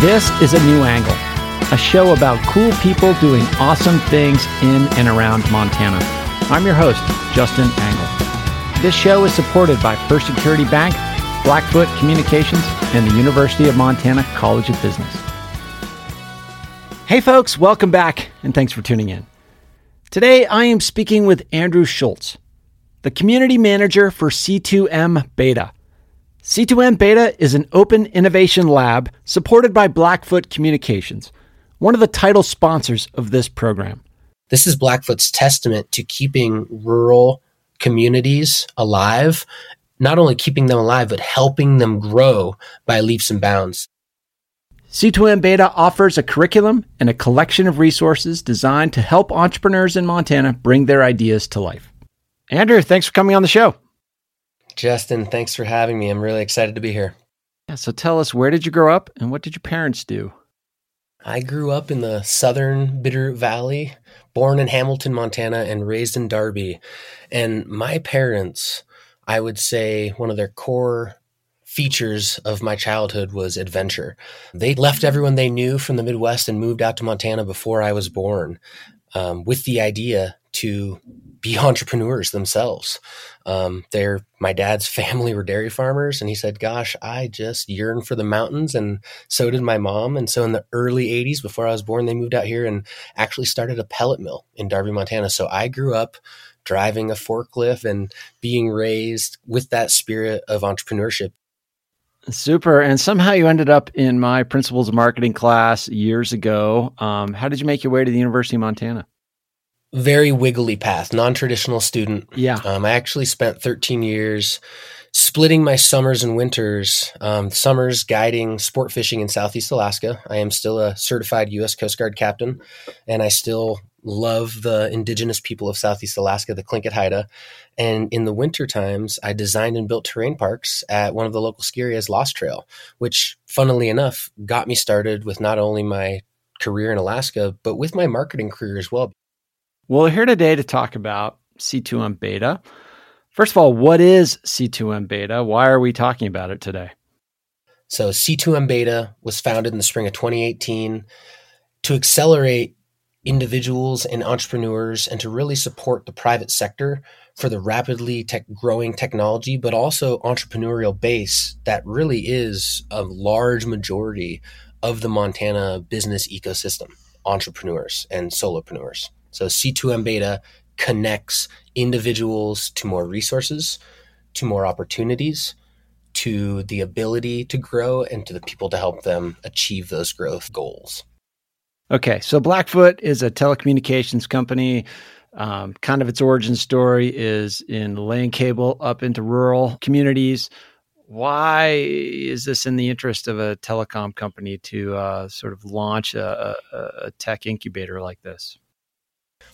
This is A New Angle, a show about cool people doing awesome things in and around Montana. I'm your host, Justin Angle. This show is supported by First Security Bank, Blackfoot Communications, and the University of Montana College of Business. Hey, folks, welcome back, and thanks for tuning in. Today, I am speaking with Andrew Schulz, the community manager for C2M Beta. C2M Beta is an open innovation lab supported by Blackfoot Communications, one of the title sponsors of this program. This is Blackfoot's testament to keeping rural communities alive, not only keeping them alive, but helping them grow by leaps and bounds. C2M Beta offers a curriculum and a collection of resources designed to help entrepreneurs in Montana bring their ideas to life. Andrew, thanks for coming on the show. Justin, thanks for having me. I'm really excited to be here. Yeah, so tell us, where did you grow up and what did your parents do? I grew up in the southern Bitterroot Valley, born in Hamilton, Montana, and raised in Darby. And my parents, I would say one of their core features of my childhood was adventure. They left everyone they knew from the Midwest and moved out to Montana before I was born um, with the idea to be entrepreneurs themselves. Um, they're my dad's family were dairy farmers, and he said, "Gosh, I just yearn for the mountains," and so did my mom. And so in the early '80s, before I was born, they moved out here and actually started a pellet mill in Darby, Montana. So I grew up driving a forklift and being raised with that spirit of entrepreneurship. Super. And somehow you ended up in my principles of marketing class years ago. Um, how did you make your way to the University of Montana? Very wiggly path, non-traditional student. Yeah. Um, I actually spent 13 years splitting my summers and winters. Um, summers guiding sport fishing in Southeast Alaska. I am still a certified U.S. Coast Guard captain, and I still love the indigenous people of Southeast Alaska, the Tlingit Haida. And in the winter times, I designed and built terrain parks at one of the local ski areas, Lost Trail, which, funnily enough, got me started with not only my career in Alaska, but with my marketing career as well. Well, we're here today to talk about C2M beta. First of all, what is C2M beta? Why are we talking about it today? So, C2M beta was founded in the spring of 2018 to accelerate individuals and entrepreneurs and to really support the private sector for the rapidly tech growing technology, but also entrepreneurial base that really is a large majority of the Montana business ecosystem entrepreneurs and solopreneurs. So C2M beta connects individuals to more resources, to more opportunities, to the ability to grow, and to the people to help them achieve those growth goals. Okay, so Blackfoot is a telecommunications company. Um, kind of its origin story is in laying cable up into rural communities. Why is this in the interest of a telecom company to uh, sort of launch a, a, a tech incubator like this?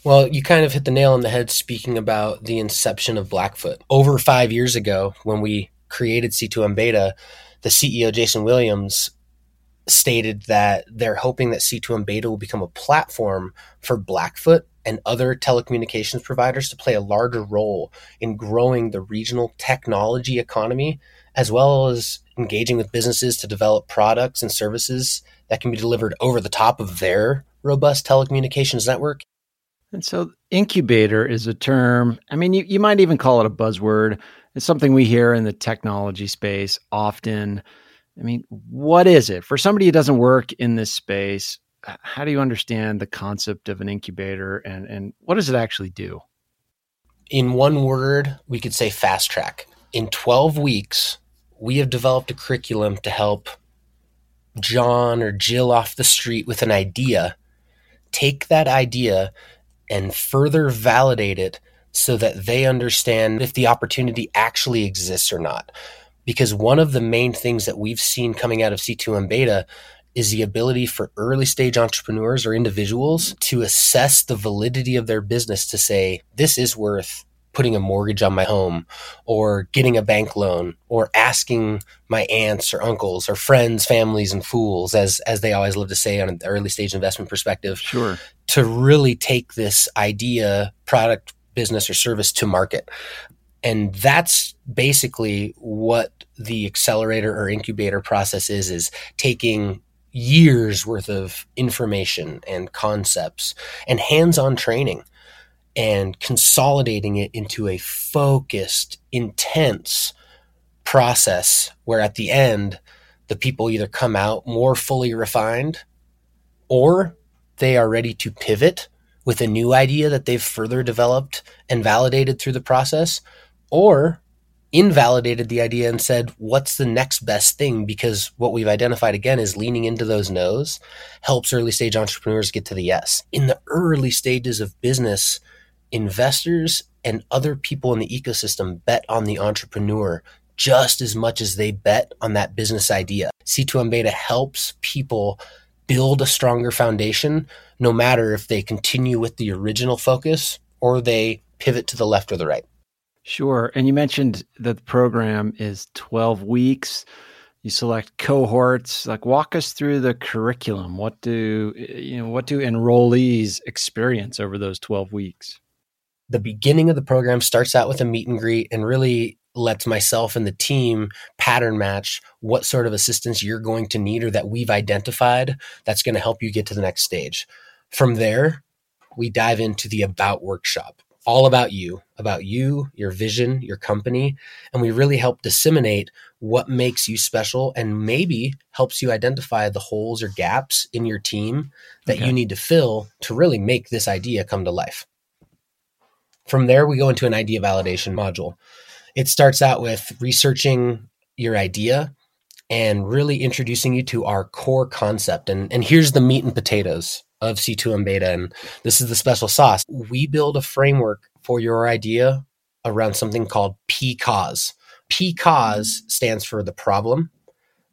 Well, you kind of hit the nail on the head speaking about the inception of Blackfoot. Over five years ago, when we created C2M Beta, the CEO, Jason Williams, stated that they're hoping that C2M Beta will become a platform for Blackfoot and other telecommunications providers to play a larger role in growing the regional technology economy, as well as engaging with businesses to develop products and services that can be delivered over the top of their robust telecommunications network and so, incubator is a term, I mean, you, you might even call it a buzzword. It's something we hear in the technology space often. I mean, what is it? For somebody who doesn't work in this space, how do you understand the concept of an incubator and, and what does it actually do? In one word, we could say fast track. In 12 weeks, we have developed a curriculum to help John or Jill off the street with an idea take that idea and further validate it so that they understand if the opportunity actually exists or not. Because one of the main things that we've seen coming out of C2M beta is the ability for early stage entrepreneurs or individuals to assess the validity of their business to say, this is worth putting a mortgage on my home or getting a bank loan or asking my aunts or uncles or friends, families and fools as as they always love to say on an early stage investment perspective. Sure. To really take this idea, product, business or service to market. And that's basically what the accelerator or incubator process is is taking years worth of information and concepts and hands on training and consolidating it into a focused, intense process where at the end, the people either come out more fully refined or they are ready to pivot with a new idea that they've further developed and validated through the process, or invalidated the idea and said, what's the next best thing? Because what we've identified again is leaning into those no's helps early stage entrepreneurs get to the yes. In the early stages of business, investors and other people in the ecosystem bet on the entrepreneur just as much as they bet on that business idea. C2M Beta helps people build a stronger foundation, no matter if they continue with the original focus or they pivot to the left or the right. Sure. And you mentioned that the program is 12 weeks. You select cohorts. Like walk us through the curriculum. What do you know what do enrollees experience over those 12 weeks? The beginning of the program starts out with a meet and greet and really lets myself and the team pattern match what sort of assistance you're going to need or that we've identified that's going to help you get to the next stage. From there, we dive into the about workshop all about you, about you, your vision, your company. And we really help disseminate what makes you special and maybe helps you identify the holes or gaps in your team that okay. you need to fill to really make this idea come to life. From there, we go into an idea validation module. It starts out with researching your idea and really introducing you to our core concept. And, and here's the meat and potatoes of C2M beta. And this is the special sauce. We build a framework for your idea around something called PCAUSE. PCAUSE stands for the problem,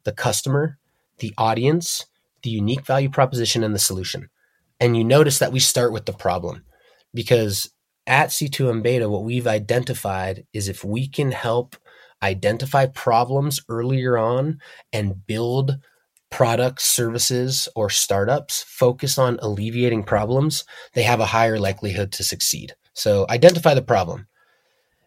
the customer, the audience, the unique value proposition, and the solution. And you notice that we start with the problem because at C2M beta, what we've identified is if we can help identify problems earlier on and build products, services, or startups focus on alleviating problems, they have a higher likelihood to succeed. So identify the problem.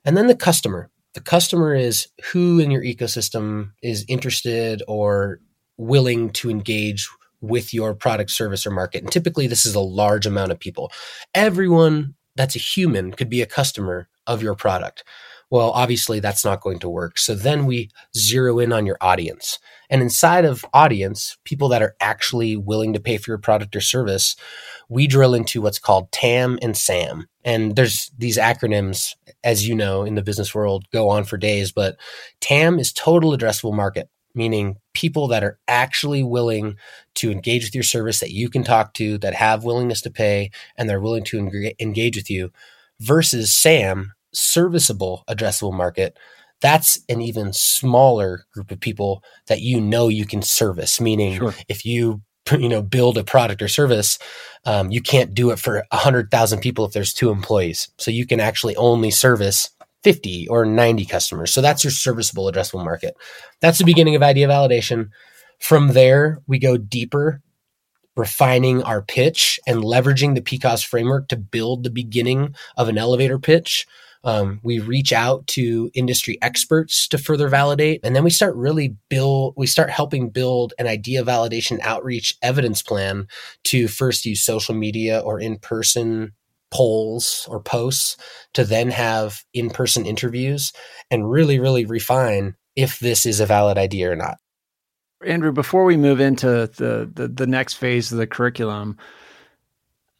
And then the customer. The customer is who in your ecosystem is interested or willing to engage with your product, service, or market. And typically, this is a large amount of people. Everyone that's a human could be a customer of your product. Well, obviously, that's not going to work. So then we zero in on your audience. And inside of audience, people that are actually willing to pay for your product or service, we drill into what's called TAM and SAM. And there's these acronyms, as you know, in the business world go on for days, but TAM is total addressable market, meaning people that are actually willing to engage with your service that you can talk to, that have willingness to pay, and they're willing to engage with you, versus SAM, serviceable addressable market, that's an even smaller group of people that you know you can service. Meaning, sure. if you you know build a product or service, um, you can't do it for a hundred thousand people if there's two employees. So you can actually only service 50 or 90 customers. So that's your serviceable addressable market. That's the beginning of idea validation. From there, we go deeper, refining our pitch and leveraging the PCAUSE framework to build the beginning of an elevator pitch um, we reach out to industry experts to further validate, and then we start really build. We start helping build an idea validation outreach evidence plan to first use social media or in person polls or posts to then have in person interviews and really, really refine if this is a valid idea or not. Andrew, before we move into the, the, the next phase of the curriculum,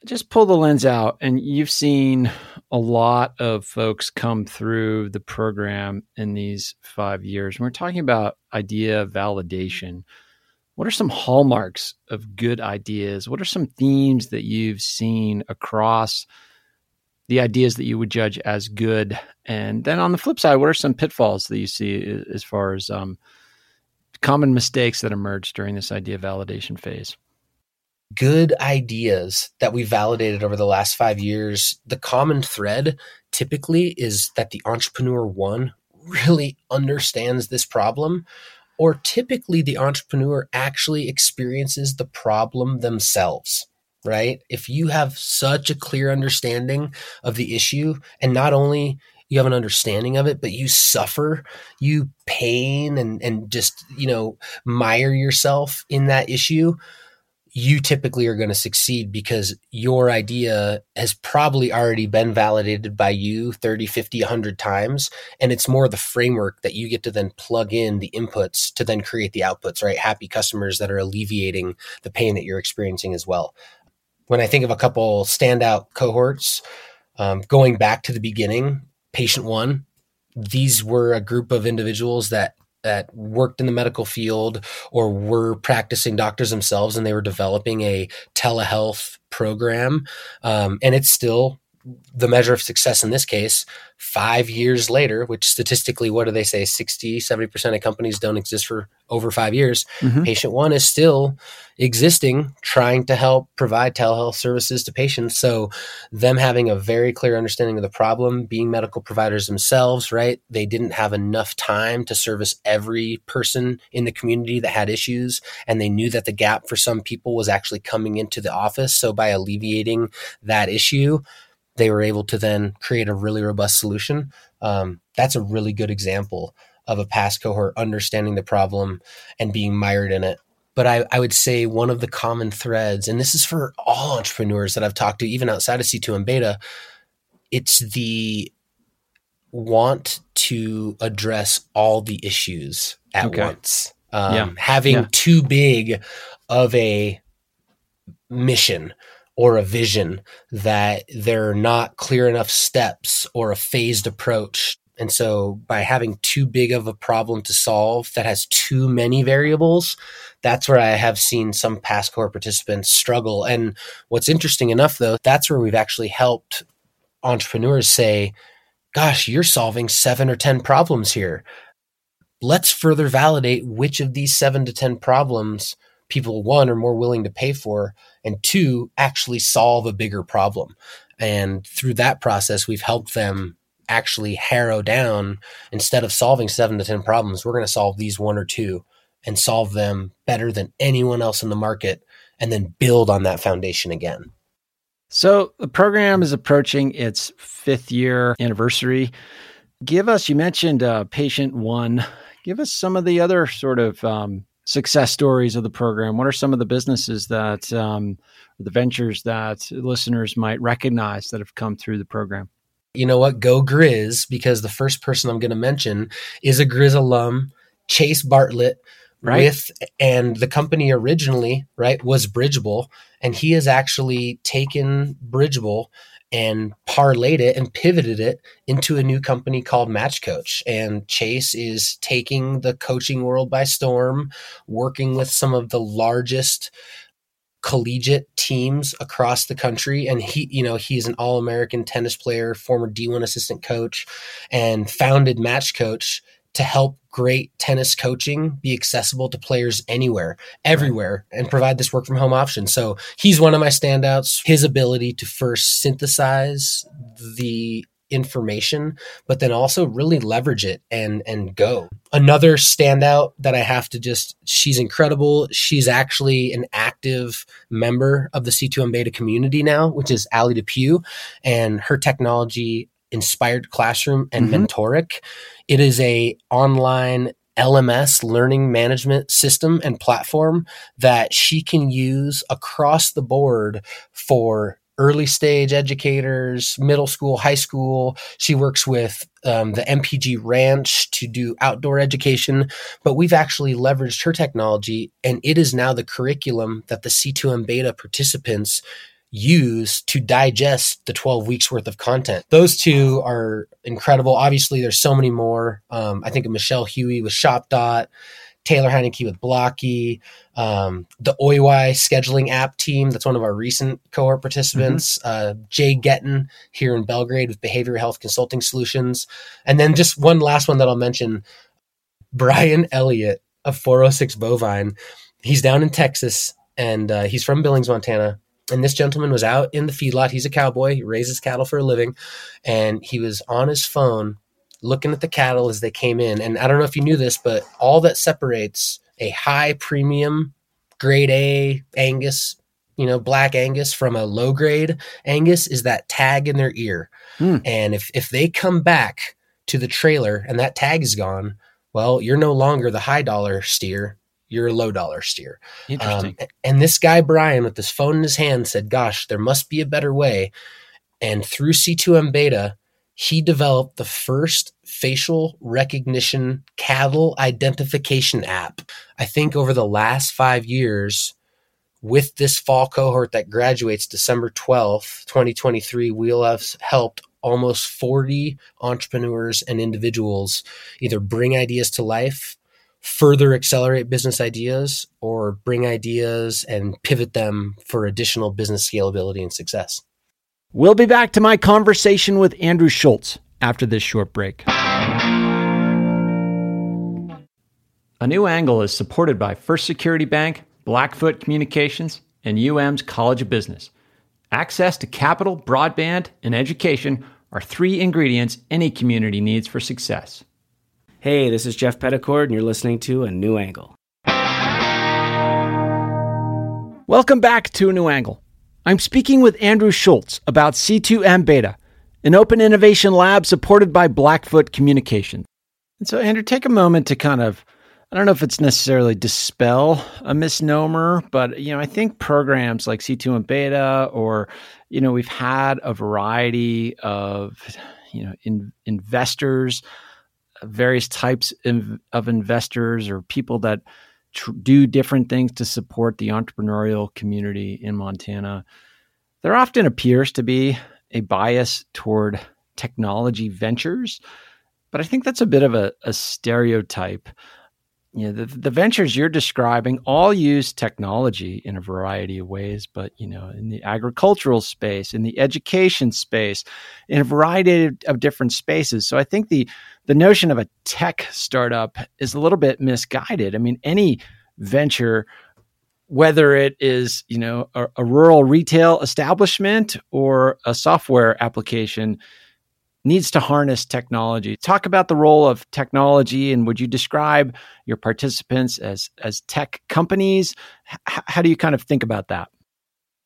just pull the lens out and you've seen a lot of folks come through the program in these five years. And we're talking about idea validation. What are some hallmarks of good ideas? What are some themes that you've seen across the ideas that you would judge as good? And then on the flip side, what are some pitfalls that you see as far as um, common mistakes that emerge during this idea validation phase? good ideas that we validated over the last five years, the common thread typically is that the entrepreneur one really understands this problem, or typically the entrepreneur actually experiences the problem themselves. Right? If you have such a clear understanding of the issue, and not only you have an understanding of it, but you suffer, you pain and, and just, you know, mire yourself in that issue, you typically are going to succeed because your idea has probably already been validated by you 30, 50, 100 times. And it's more the framework that you get to then plug in the inputs to then create the outputs, right? Happy customers that are alleviating the pain that you're experiencing as well. When I think of a couple standout cohorts, um, going back to the beginning, patient one, these were a group of individuals that that worked in the medical field or were practicing doctors themselves and they were developing a telehealth program. Um, and it's still the measure of success in this case five years later which statistically what do they say 60 70% of companies don't exist for over five years. Mm-hmm. patient one is still existing trying to help provide telehealth services to patients. So them having a very clear understanding of the problem being medical providers themselves right? They didn't have enough time to service every person in the community that had issues and they knew that the gap for some people was actually coming into the office. So by alleviating that issue they were able to then create a really robust solution. Um, that's a really good example of a past cohort understanding the problem and being mired in it. But I, I would say one of the common threads, and this is for all entrepreneurs that I've talked to, even outside of C2M beta, it's the want to address all the issues at okay. once. Um, yeah. Having yeah. too big of a mission or a vision that there are not clear enough steps or a phased approach. And so by having too big of a problem to solve that has too many variables, that's where I have seen some past core participants struggle. And what's interesting enough though, that's where we've actually helped entrepreneurs say, gosh, you're solving seven or 10 problems here. Let's further validate which of these seven to 10 problems people, one, are more willing to pay for and two, actually solve a bigger problem. And through that process, we've helped them actually harrow down instead of solving seven to 10 problems, we're going to solve these one or two and solve them better than anyone else in the market and then build on that foundation again. So the program is approaching its fifth year anniversary. Give us, you mentioned uh, patient one. Give us some of the other sort of um, success stories of the program? What are some of the businesses that, um, the ventures that listeners might recognize that have come through the program? You know what? Go Grizz, because the first person I'm going to mention is a Grizz alum, Chase Bartlett. Right. With and the company originally, right, was Bridgeable, and he has actually taken Bridgeable and parlayed it and pivoted it into a new company called Match Coach. And Chase is taking the coaching world by storm, working with some of the largest collegiate teams across the country and he you know he's an all-american tennis player former d1 assistant coach and founded match coach to help great tennis coaching be accessible to players anywhere, everywhere, and provide this work from home option. So he's one of my standouts. His ability to first synthesize the information, but then also really leverage it and and go. Another standout that I have to just she's incredible. She's actually an active member of the c2m beta community now, which is Ali Depew, and her technology inspired classroom and mm-hmm. mentoric it is a online LMS learning management system and platform that she can use across the board for early stage educators, middle school, high school. She works with um, the MPG Ranch to do outdoor education, but we've actually leveraged her technology and it is now the curriculum that the C2M beta participants use to digest the 12 weeks worth of content. Those two are incredible. Obviously, there's so many more. Um, I think of Michelle Huey with ShopDot, Taylor Heineke with Blocky, um, the OIY scheduling app team. That's one of our recent cohort participants. Mm-hmm. Uh, Jay Getton here in Belgrade with Behavioral Health Consulting Solutions. And then just one last one that I'll mention Brian Elliott of 406 Bovine. He's down in Texas and uh, he's from Billings, Montana and this gentleman was out in the feedlot. He's a cowboy. He raises cattle for a living. And he was on his phone looking at the cattle as they came in. And I don't know if you knew this, but all that separates a high premium grade A Angus, you know, black Angus from a low grade Angus is that tag in their ear. Hmm. And if, if they come back to the trailer and that tag is gone, well, you're no longer the high dollar steer. You're a low dollar steer. Interesting. Um, and this guy, Brian, with this phone in his hand, said, Gosh, there must be a better way. And through C2M beta, he developed the first facial recognition cattle identification app. I think over the last five years, with this fall cohort that graduates December 12th, 2023, we'll have helped almost 40 entrepreneurs and individuals either bring ideas to life, further accelerate business ideas, or bring ideas and pivot them for additional business scalability and success. We'll be back to my conversation with Andrew Schulz after this short break. A new angle is supported by First Security Bank, Blackfoot Communications, and UM's College of Business. Access to capital, broadband, and education are three ingredients any community needs for success. Hey, this is Jeff Petticord, and you're listening to A New Angle. Welcome back to A New Angle. I'm speaking with Andrew Schulz about C2M Beta, an open innovation lab supported by Blackfoot Communications. And so, Andrew, take a moment to kind of I don't know if it's necessarily dispel a misnomer, but you know, I think programs like C2M Beta or you know, we've had a variety of you know, in, investors, various types of, investors or people that tr- do different things to support the entrepreneurial community in Montana. There often appears to be a bias toward technology ventures, but I think that's a bit of a, a stereotype you know the, the ventures you're describing all use technology in a variety of ways but you know in the agricultural space in the education space in a variety of, different spaces. So i think the the notion of a tech startup is a little bit misguided. I mean any venture whether it is you know a, a rural retail establishment or a software application needs to harness technology. Talk about the role of technology and would you describe your participants as as tech companies? H- how do you kind of think about that?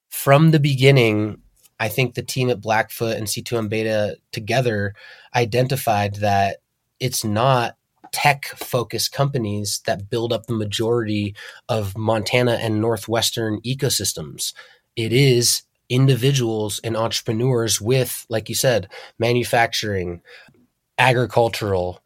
From the beginning, I think the team at Blackfoot and C2M Beta together identified that it's not tech focused companies that build up the majority of Montana and Northwestern ecosystems. It is individuals and entrepreneurs with, like you said, manufacturing, agricultural,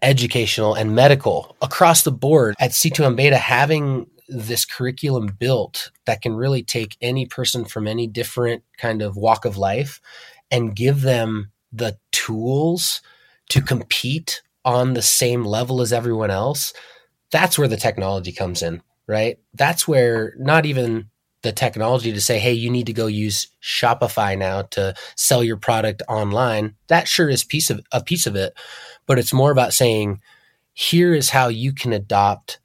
educational, and medical across the board at C2M Beta having this curriculum built that can really take any person from any different kind of walk of life and give them the tools to compete on the same level as everyone else. That's where the technology comes in, right? That's where not even the technology to say, hey, you need to go use Shopify now to sell your product online. That sure is piece of a piece of it, but it's more about saying, here is how you can adopt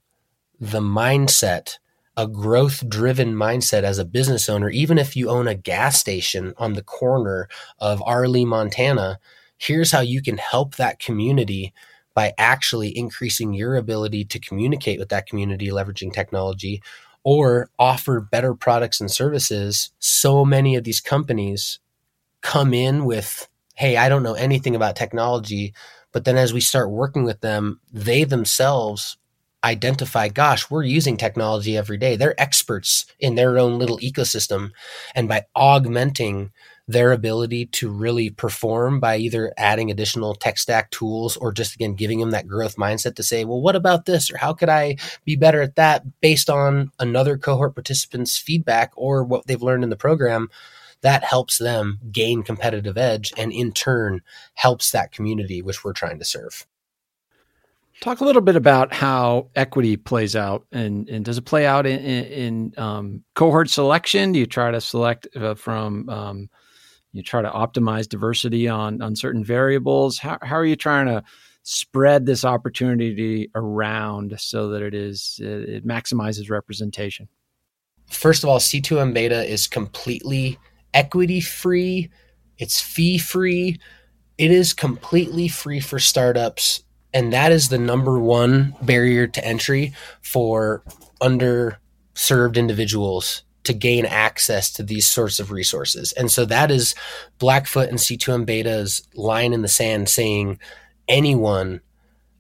the mindset, a growth driven mindset as a business owner, even if you own a gas station on the corner of Arlee, Montana. Here's how you can help that community by actually increasing your ability to communicate with that community, leveraging technology, or offer better products and services, so many of these companies come in with, Hey, I don't know anything about technology. But then as we start working with them, they themselves identify, gosh, we're using technology every day. They're experts in their own little ecosystem. And by augmenting their ability to really perform by either adding additional tech stack tools or just again giving them that growth mindset to say, well, what about this? Or how could I be better at that based on another cohort participant's feedback or what they've learned in the program? That helps them gain competitive edge and in turn helps that community which we're trying to serve. Talk a little bit about how equity plays out, and, and does it play out in, in, in um, cohort selection? Do you try to select uh, from um, you try to optimize diversity on on certain variables. How, how are you trying to spread this opportunity around so that it is it maximizes representation? First of all c2m beta is completely equity free it's fee free it is completely free for startups and that is the number one barrier to entry for underserved individuals to gain access to these sorts of resources. And so that is Blackfoot and C2M Beta's line in the sand saying anyone,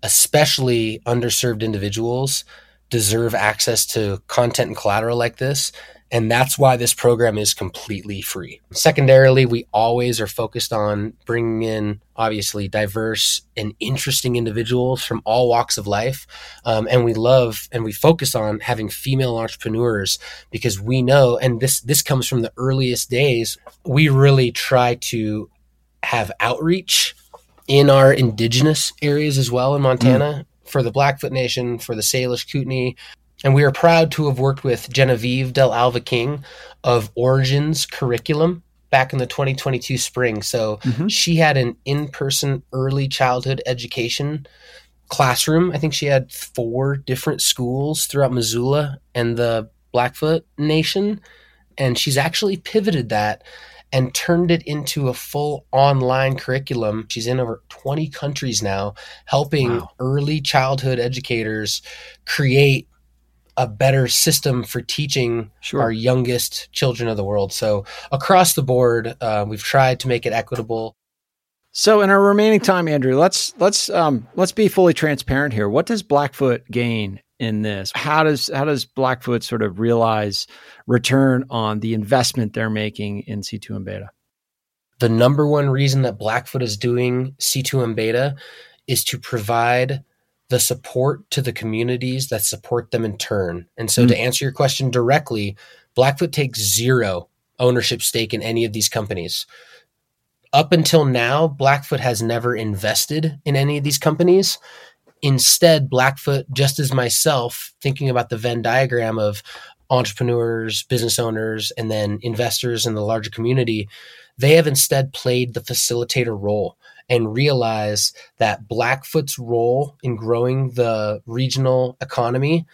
especially underserved individuals, deserve access to content and collateral like this. And that's why this program is completely free. Secondarily, we always are focused on bringing in obviously diverse and interesting individuals from all walks of life. Um, and we love and we focus on having female entrepreneurs because we know, and this, this comes from the earliest days, we really try to have outreach in our indigenous areas as well in Montana. Mm. For the Blackfoot Nation, for the Salish Kootenai, and we are proud to have worked with Genevieve Del Alva King of Origins Curriculum back in the 2022 spring. So mm-hmm. she had an in person early childhood education classroom. I think she had four different schools throughout Missoula and the Blackfoot Nation. And she's actually pivoted that and turned it into a full online curriculum. She's in over 20 countries now, helping wow. early childhood educators create a better system for teaching sure. our youngest children of the world. So across the board, uh, we've tried to make it equitable. So in our remaining time, Andrew, let's let's um, let's be fully transparent here. What does Blackfoot gain in this? How does how does Blackfoot sort of realize return on the investment they're making in C2M Beta? The number one reason that Blackfoot is doing C2M Beta is to provide the support to the communities that support them in turn. And so, mm. to answer your question directly, Blackfoot takes zero ownership stake in any of these companies. Up until now, Blackfoot has never invested in any of these companies. Instead, Blackfoot, just as myself, thinking about the Venn diagram of entrepreneurs, business owners, and then investors in the larger community, they have instead played the facilitator role and realize that Blackfoot's role in growing the regional economy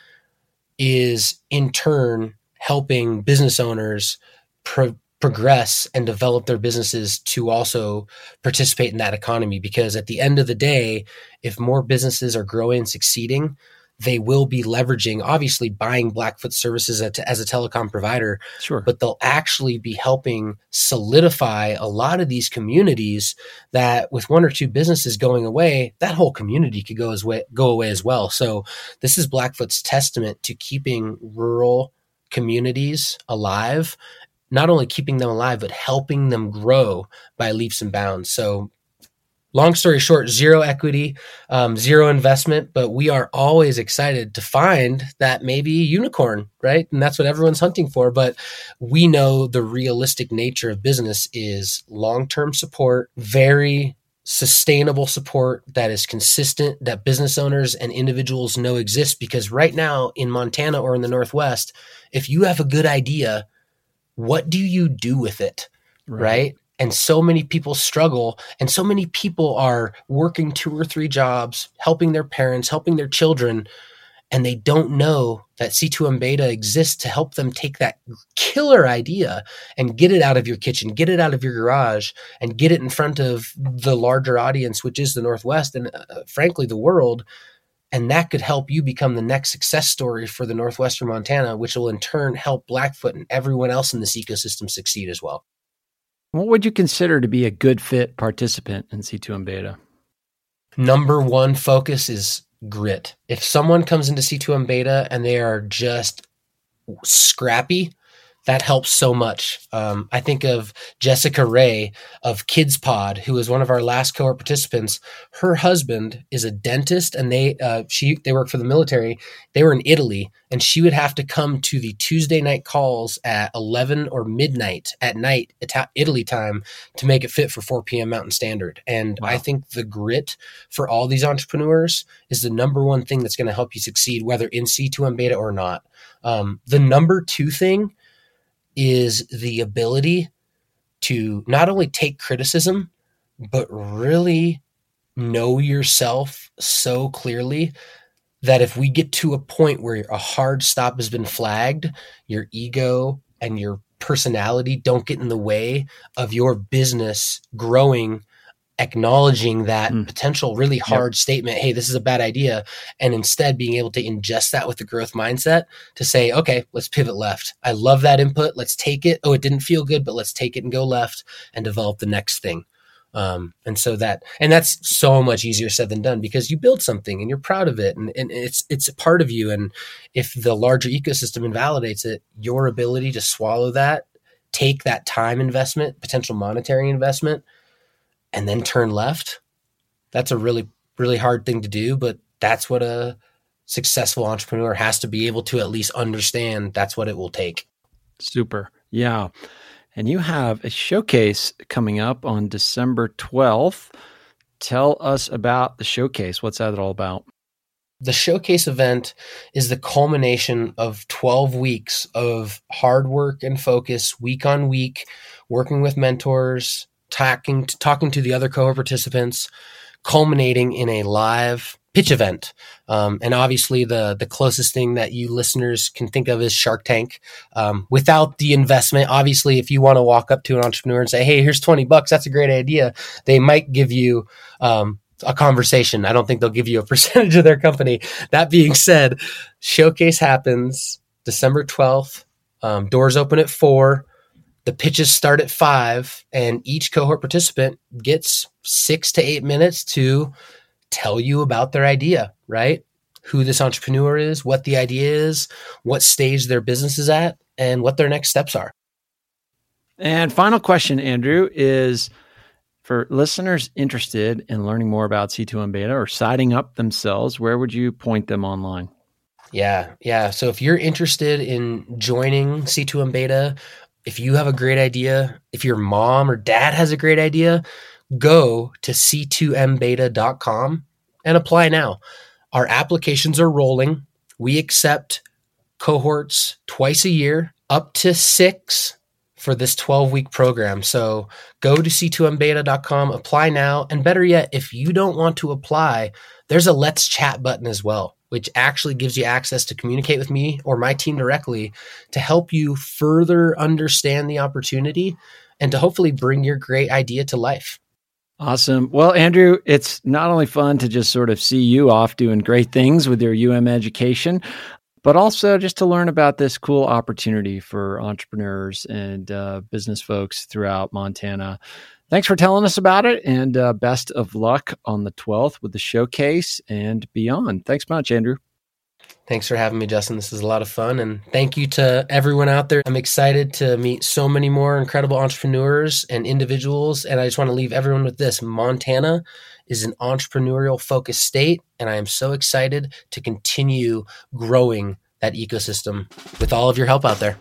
is in turn helping business owners pro- progress and develop their businesses to also participate in that economy. Because at the end of the day if more businesses are growing and succeeding they will be leveraging, obviously buying Blackfoot services as a telecom provider. Sure. But they'll actually be helping solidify a lot of these communities that with one or two businesses going away, that whole community could go as way, go away as well. So this is Blackfoot's testament to keeping rural communities alive not only keeping them alive, but helping them grow by leaps and bounds. So long story short, zero equity, um, zero investment, but we are always excited to find that maybe unicorn, right? And that's what everyone's hunting for. But we know the realistic nature of business is long term support, very sustainable support that is consistent, that business owners and individuals know exists. Because right now in Montana or in the Northwest, if you have a good idea, what do you do with it? right? right? And so many people struggle and so many people are working two or three jobs helping their parents helping their children and they don't know that C2M beta exists to help them take that killer idea and get it out of your kitchen, get it out of your garage, and get it in front of the larger audience, which is the Northwest and uh, frankly the world. And that could help you become the next success story for the Northwestern Montana, which will in turn help Blackfoot and everyone else in this ecosystem succeed as well. What would you consider to be a good fit participant in C2M beta? Number one focus is grit. If someone comes into C2M beta and they are just scrappy, that helps so much. Um, I think of Jessica Ray of Kids Pod, who was one of our last cohort participants. Her husband is a dentist, and they uh, she they work for the military. They were in Italy, and she would have to come to the Tuesday night calls at eleven or midnight at night Italy time to make it fit for four p.m. Mountain Standard. And wow. I think the grit for all these entrepreneurs is the number one thing that's going to help you succeed, whether in C2M beta or not. Um, the number two thing is the ability to not only take criticism, but really know yourself so clearly that if we get to a point where a hard stop has been flagged, your ego and your personality don't get in the way of your business growing acknowledging that mm. potential really hard yep. statement hey this is a bad idea and instead being able to ingest that with the growth mindset to say okay let's pivot left. I love that input. Let's take it. Oh it didn't feel good but let's take it and go left and develop the next thing. Um, and so that and that's so much easier said than done because you build something and you're proud of it and, and it's it's a part of you. And if the larger ecosystem invalidates it your ability to swallow that take that time investment potential monetary investment and then turn left, that's a really, really hard thing to do. But that's what a successful entrepreneur has to be able to at least understand that's what it will take. Super. Yeah. And you have a showcase coming up on December 12th. Tell us about the showcase. What's that all about? The showcase event is the culmination of 12 weeks of hard work and focus, week on week, working with mentors, talking to, talking to the other cohort participants, culminating in a live pitch event. Um, and obviously, the the closest thing that you listeners can think of is Shark Tank. Um, without the investment, obviously, if you want to walk up to an entrepreneur and say, "Hey, here's twenty bucks. That's a great idea," they might give you. Um, a conversation. I don't think they'll give you a percentage of their company. That being said, showcase happens December 12th. Um, doors open at four the pitches start at five, and each cohort participant gets six to eight minutes to tell you about their idea, right? Who this entrepreneur is, what the idea is, what stage their business is at, and what their next steps are. And final question, Andrew, is for listeners interested in learning more about C2M Beta or signing up themselves, where would you point them online? Yeah, yeah. So if you're interested in joining C2M Beta if you have a great idea, if your mom or dad has a great idea, go to c2mbeta.com and apply now. Our applications are rolling. We accept cohorts twice a year, up to six for this 12 week program. So go to c2mbeta.com, apply now. And better yet, if you don't want to apply, there's a let's chat button as well which actually gives you access to communicate with me or my team directly to help you further understand the opportunity and to hopefully bring your great idea to life. Awesome. Well, Andrew, it's not only fun to just sort of see you off doing great things with your UM education, but also just to learn about this cool opportunity for entrepreneurs and uh, business folks throughout Montana Thanks for telling us about it, and uh, best of luck on the 12th with the showcase and beyond. Thanks much, Andrew. Thanks for having me, Justin. This is a lot of fun. And thank you to everyone out there. I'm excited to meet so many more incredible entrepreneurs and individuals. And I just want to leave everyone with this Montana is an entrepreneurial focused state. And I am so excited to continue growing that ecosystem with all of your help out there.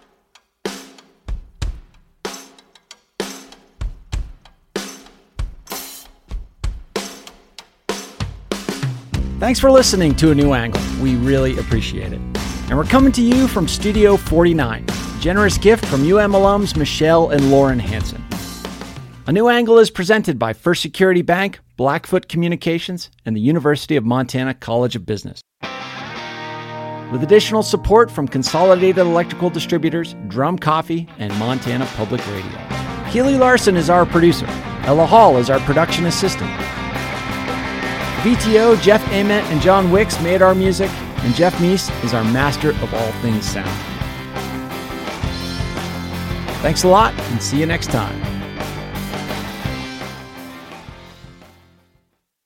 Thanks for listening to A New Angle. We really appreciate it. And we're coming to you from Studio 49, generous gift from UM alums Michelle and Lauren Hanson. A New Angle is presented by First Security Bank, Blackfoot Communications, and the University of Montana College of Business. With additional support from Consolidated Electrical Distributors, Drum Coffee, and Montana Public Radio. Keely Larson is our producer. Ella Hall is our production assistant. VTO, Jeff Ament, and John Wicks made our music, and Jeff Meese is our master of all things sound. Thanks a lot, and see you next time.